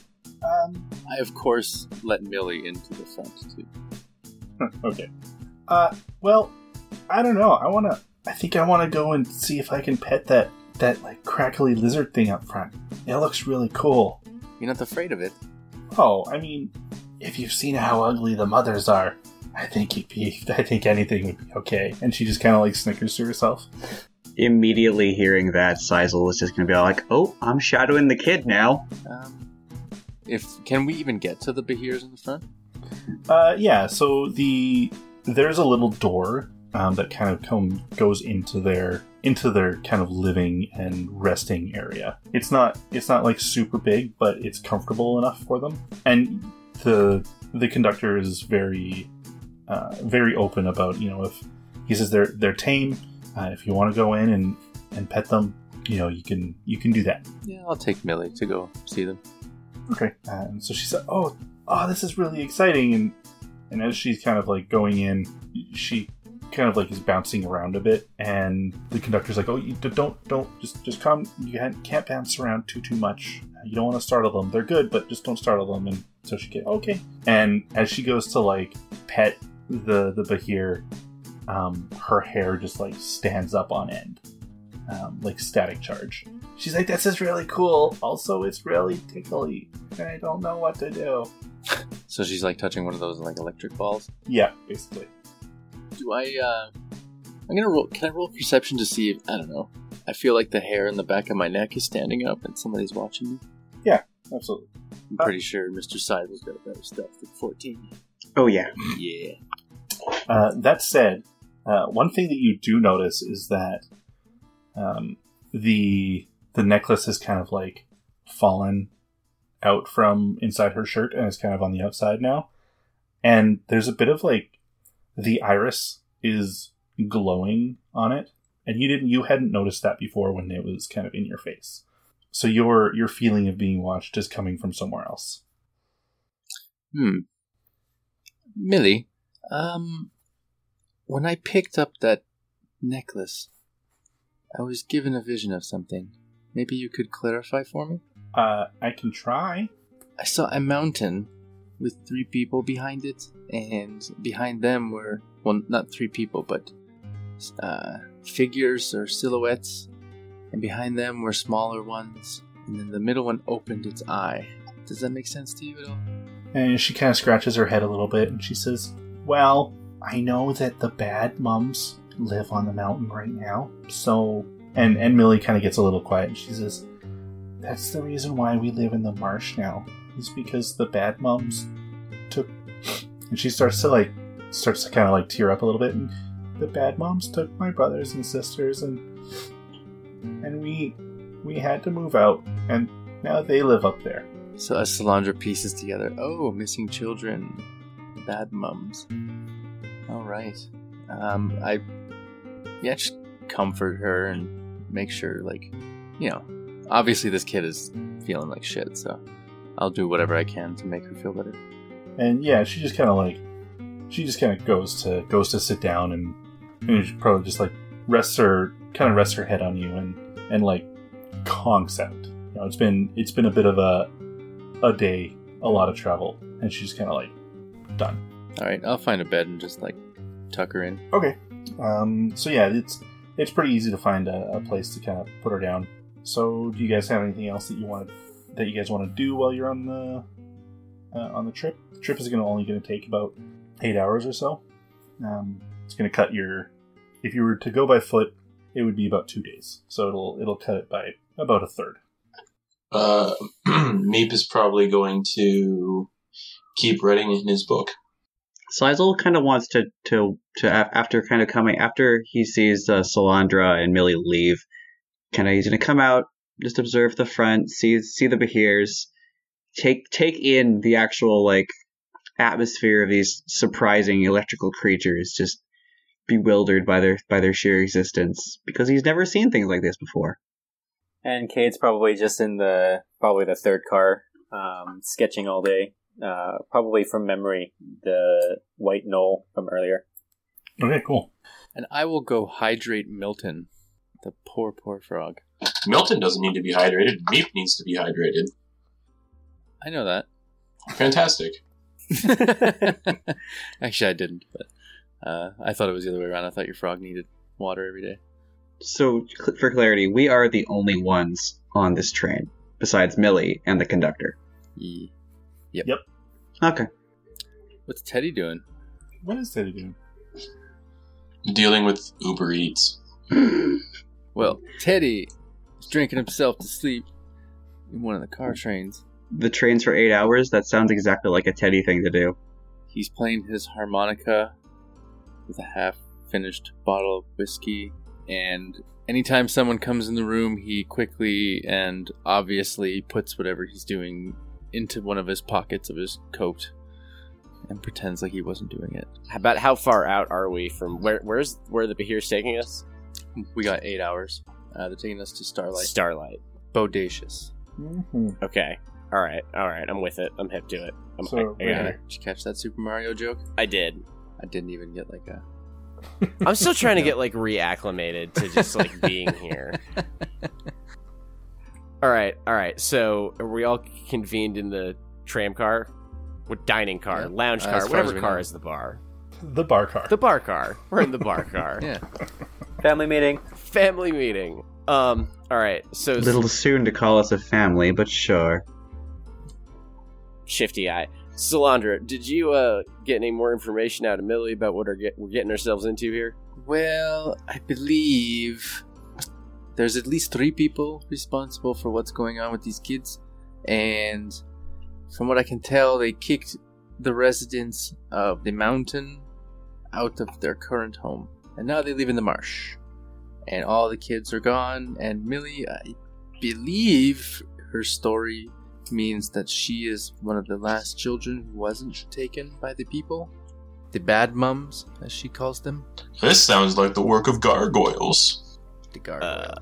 [SPEAKER 1] Um,
[SPEAKER 4] I of course let Millie into the front too.
[SPEAKER 1] okay. Uh, well, I don't know. I wanna. I think I wanna go and see if I can pet that that like crackly lizard thing up front. It looks really cool.
[SPEAKER 4] You're not afraid of it.
[SPEAKER 1] Oh, I mean, if you've seen how ugly the mothers are, I think you'd be. I think anything would be okay. And she just kind of like snickers to herself.
[SPEAKER 8] Immediately hearing that, Sizel is just gonna be like, "Oh, I'm shadowing the kid now."
[SPEAKER 4] Um, if can we even get to the Behirs in the front?
[SPEAKER 1] Uh, yeah. So the there's a little door um, that kind of come goes into their into their kind of living and resting area. It's not it's not like super big, but it's comfortable enough for them. And the the conductor is very uh, very open about you know if he says they're they're tame. Uh, if you want to go in and and pet them, you know you can you can do that.
[SPEAKER 4] Yeah, I'll take Millie to go see them.
[SPEAKER 1] Okay. Uh, and so she said, "Oh, oh, this is really exciting." And and as she's kind of like going in, she kind of like is bouncing around a bit, and the conductor's like, "Oh, you don't don't just just come. You can't, can't bounce around too too much. You don't want to startle them. They're good, but just don't startle them." And so she get okay. And as she goes to like pet the the Behir, um, her hair just like stands up on end, um, like static charge. She's like, "This is really cool. Also, it's really tickly, and I don't know what to do."
[SPEAKER 4] So she's like touching one of those like electric balls.
[SPEAKER 1] Yeah, basically.
[SPEAKER 4] Do I? uh I'm gonna roll. Can I roll perception to see if I don't know? I feel like the hair in the back of my neck is standing up and somebody's watching me.
[SPEAKER 1] Yeah, absolutely.
[SPEAKER 4] I'm pretty sure Mr. Seidel's got a better stuff than 14.
[SPEAKER 8] Oh yeah.
[SPEAKER 4] Yeah.
[SPEAKER 1] Uh, that said, uh, one thing that you do notice is that um, the the necklace has kind of like fallen out from inside her shirt and is kind of on the outside now. And there's a bit of like the iris is glowing on it, and you didn't you hadn't noticed that before when it was kind of in your face. So your your feeling of being watched is coming from somewhere else.
[SPEAKER 4] Hmm. Millie, um, when I picked up that necklace, I was given a vision of something. Maybe you could clarify for me?
[SPEAKER 1] Uh, I can try.
[SPEAKER 4] I saw a mountain with three people behind it, and behind them were, well, not three people, but uh, figures or silhouettes, and behind them were smaller ones, and then the middle one opened its eye. Does that make sense to you at all?
[SPEAKER 1] And she kind of scratches her head a little bit and she says, Well, I know that the bad mums live on the mountain right now. So. And, and Millie kind of gets a little quiet and she says, That's the reason why we live in the marsh now, is because the bad mums took. And she starts to like, starts to kind of like tear up a little bit. And the bad moms took my brothers and sisters and. And we. We had to move out. And now they live up there.
[SPEAKER 4] So as Solandra pieces together, oh, missing children, bad mums. All right. Um, I yeah, just comfort her and make sure, like, you know, obviously this kid is feeling like shit, so I'll do whatever I can to make her feel better.
[SPEAKER 1] and yeah, she just kind of like she just kind of goes to goes to sit down and and she probably just like rests her kind of rests her head on you and and like conks out. You know, it's been it's been a bit of a a day, a lot of travel, and she's kind of like done.
[SPEAKER 4] All right, I'll find a bed and just like tuck her in.
[SPEAKER 1] Okay. Um. So yeah, it's it's pretty easy to find a, a place to kind of put her down. So, do you guys have anything else that you want that you guys want to do while you're on the uh, on the trip? The trip is going to only going to take about eight hours or so. Um, it's going to cut your if you were to go by foot, it would be about two days. So it'll it'll cut it by about a third.
[SPEAKER 7] Uh, Meep is probably going to keep writing in his book.
[SPEAKER 8] Sizel kind of wants to to to after kind of coming after he sees uh, Solandra and Millie leave, kind of he's gonna come out, just observe the front, see see the Behirs, take take in the actual like atmosphere of these surprising electrical creatures, just bewildered by their by their sheer existence because he's never seen things like this before.
[SPEAKER 6] And Cade's probably just in the probably the third car, um, sketching all day. Uh, probably from memory, the white gnoll from earlier.
[SPEAKER 1] Okay, cool.
[SPEAKER 4] And I will go hydrate Milton. The poor, poor frog.
[SPEAKER 7] Milton doesn't need to be hydrated. Meep needs to be hydrated.
[SPEAKER 4] I know that.
[SPEAKER 7] Fantastic.
[SPEAKER 4] Actually, I didn't, but uh, I thought it was the other way around. I thought your frog needed water every day.
[SPEAKER 8] So, cl- for clarity, we are the only ones on this train, besides Millie and the conductor.
[SPEAKER 4] Ye-
[SPEAKER 8] Okay.
[SPEAKER 4] What's Teddy doing?
[SPEAKER 1] What is Teddy doing?
[SPEAKER 7] Dealing with Uber Eats.
[SPEAKER 4] Well, Teddy is drinking himself to sleep in one of the car trains.
[SPEAKER 8] The train's for eight hours? That sounds exactly like a Teddy thing to do.
[SPEAKER 4] He's playing his harmonica with a half finished bottle of whiskey, and anytime someone comes in the room, he quickly and obviously puts whatever he's doing into one of his pockets of his coat and pretends like he wasn't doing it.
[SPEAKER 5] About how far out are we from where? Where's where the Behir's taking us?
[SPEAKER 4] We got eight hours. Uh, they're taking us to Starlight.
[SPEAKER 5] Starlight.
[SPEAKER 4] Bodacious.
[SPEAKER 1] Mm-hmm.
[SPEAKER 5] Okay. All right. All right. I'm with it. I'm hip to it. I'm,
[SPEAKER 1] So,
[SPEAKER 5] I, I got it.
[SPEAKER 4] Did you catch that Super Mario joke?
[SPEAKER 5] I did.
[SPEAKER 4] I didn't even get like a.
[SPEAKER 5] I'm still trying to get like reacclimated to just like being here. All right. All right. So are we all convened in the tram car? With dining car,
[SPEAKER 4] Yeah.
[SPEAKER 5] lounge
[SPEAKER 4] Uh,
[SPEAKER 5] car,
[SPEAKER 4] as
[SPEAKER 5] whatever car
[SPEAKER 4] know.
[SPEAKER 5] is the bar.
[SPEAKER 1] The bar car.
[SPEAKER 5] The bar car. We're in the bar car.
[SPEAKER 4] Yeah.
[SPEAKER 6] Family meeting.
[SPEAKER 5] Family meeting. Um. All right. So
[SPEAKER 8] A little soon to call us a family, but sure.
[SPEAKER 5] shifty eye. Solandra, did you uh get any more information out of Millie about what get, we're getting ourselves into here?
[SPEAKER 4] Well, I believe there's at least three people responsible for what's going on with these kids, and from what I can tell, they kicked the residents of the mountain out of their current home, and now they live in the marsh. And all the kids are gone, and Millie, I believe her story means that she is one of the last children who wasn't taken by the people. The bad mums, as she calls them.
[SPEAKER 7] This sounds like the work of gargoyles.
[SPEAKER 4] The gargoyles.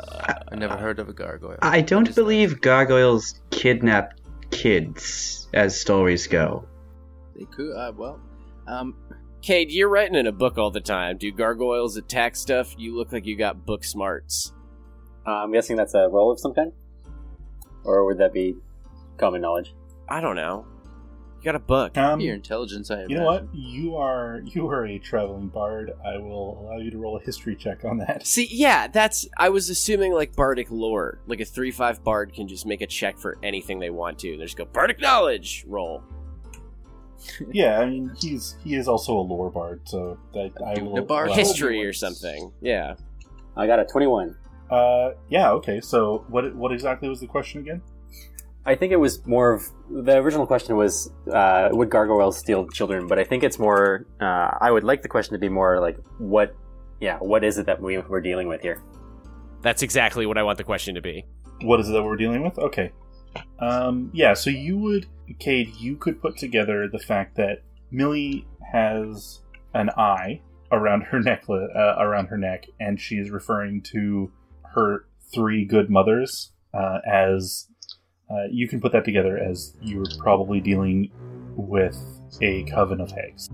[SPEAKER 4] I never heard of a gargoyle.
[SPEAKER 8] I don't
[SPEAKER 4] is that?
[SPEAKER 8] believe gargoyles kidnap kids, as stories go.
[SPEAKER 4] they could. Uh, well, um,
[SPEAKER 5] Cade, you're writing in a book all the time. Do gargoyles attack stuff? You look like you got book smarts.
[SPEAKER 6] Uh, I'm guessing that's a roll of some kind? Or would that be common knowledge?
[SPEAKER 5] I don't know. You got a book.
[SPEAKER 1] Um,
[SPEAKER 4] your intelligence. I.
[SPEAKER 1] you know what? You are you are a traveling bard. I will allow you to roll a history check on that.
[SPEAKER 5] See, yeah, that's. I was assuming like bardic lore, like a three-five bard can just make a check for anything they want to, and they just go bardic knowledge roll.
[SPEAKER 1] yeah, I mean he's he is also a lore bard, so that I
[SPEAKER 4] Doing
[SPEAKER 1] will
[SPEAKER 4] the bard
[SPEAKER 5] History or something. Yeah.
[SPEAKER 6] I got a 21.
[SPEAKER 1] Uh, yeah, okay. So what what exactly was the question again?
[SPEAKER 6] I think it was more of the original question was uh, would gargoyles steal children, but I think it's more. Uh, I would like the question to be more like what, yeah, what is it that we, we're dealing with here?
[SPEAKER 5] That's exactly what I want the question to be.
[SPEAKER 1] What is it that we're dealing with? Okay. Um, yeah, so you would, Cade, you could put together the fact that Millie has an eye around her necklace, uh, around her neck, and she is referring to her three good mothers uh, as. Uh, you can put that together as you're probably dealing with a coven of hags.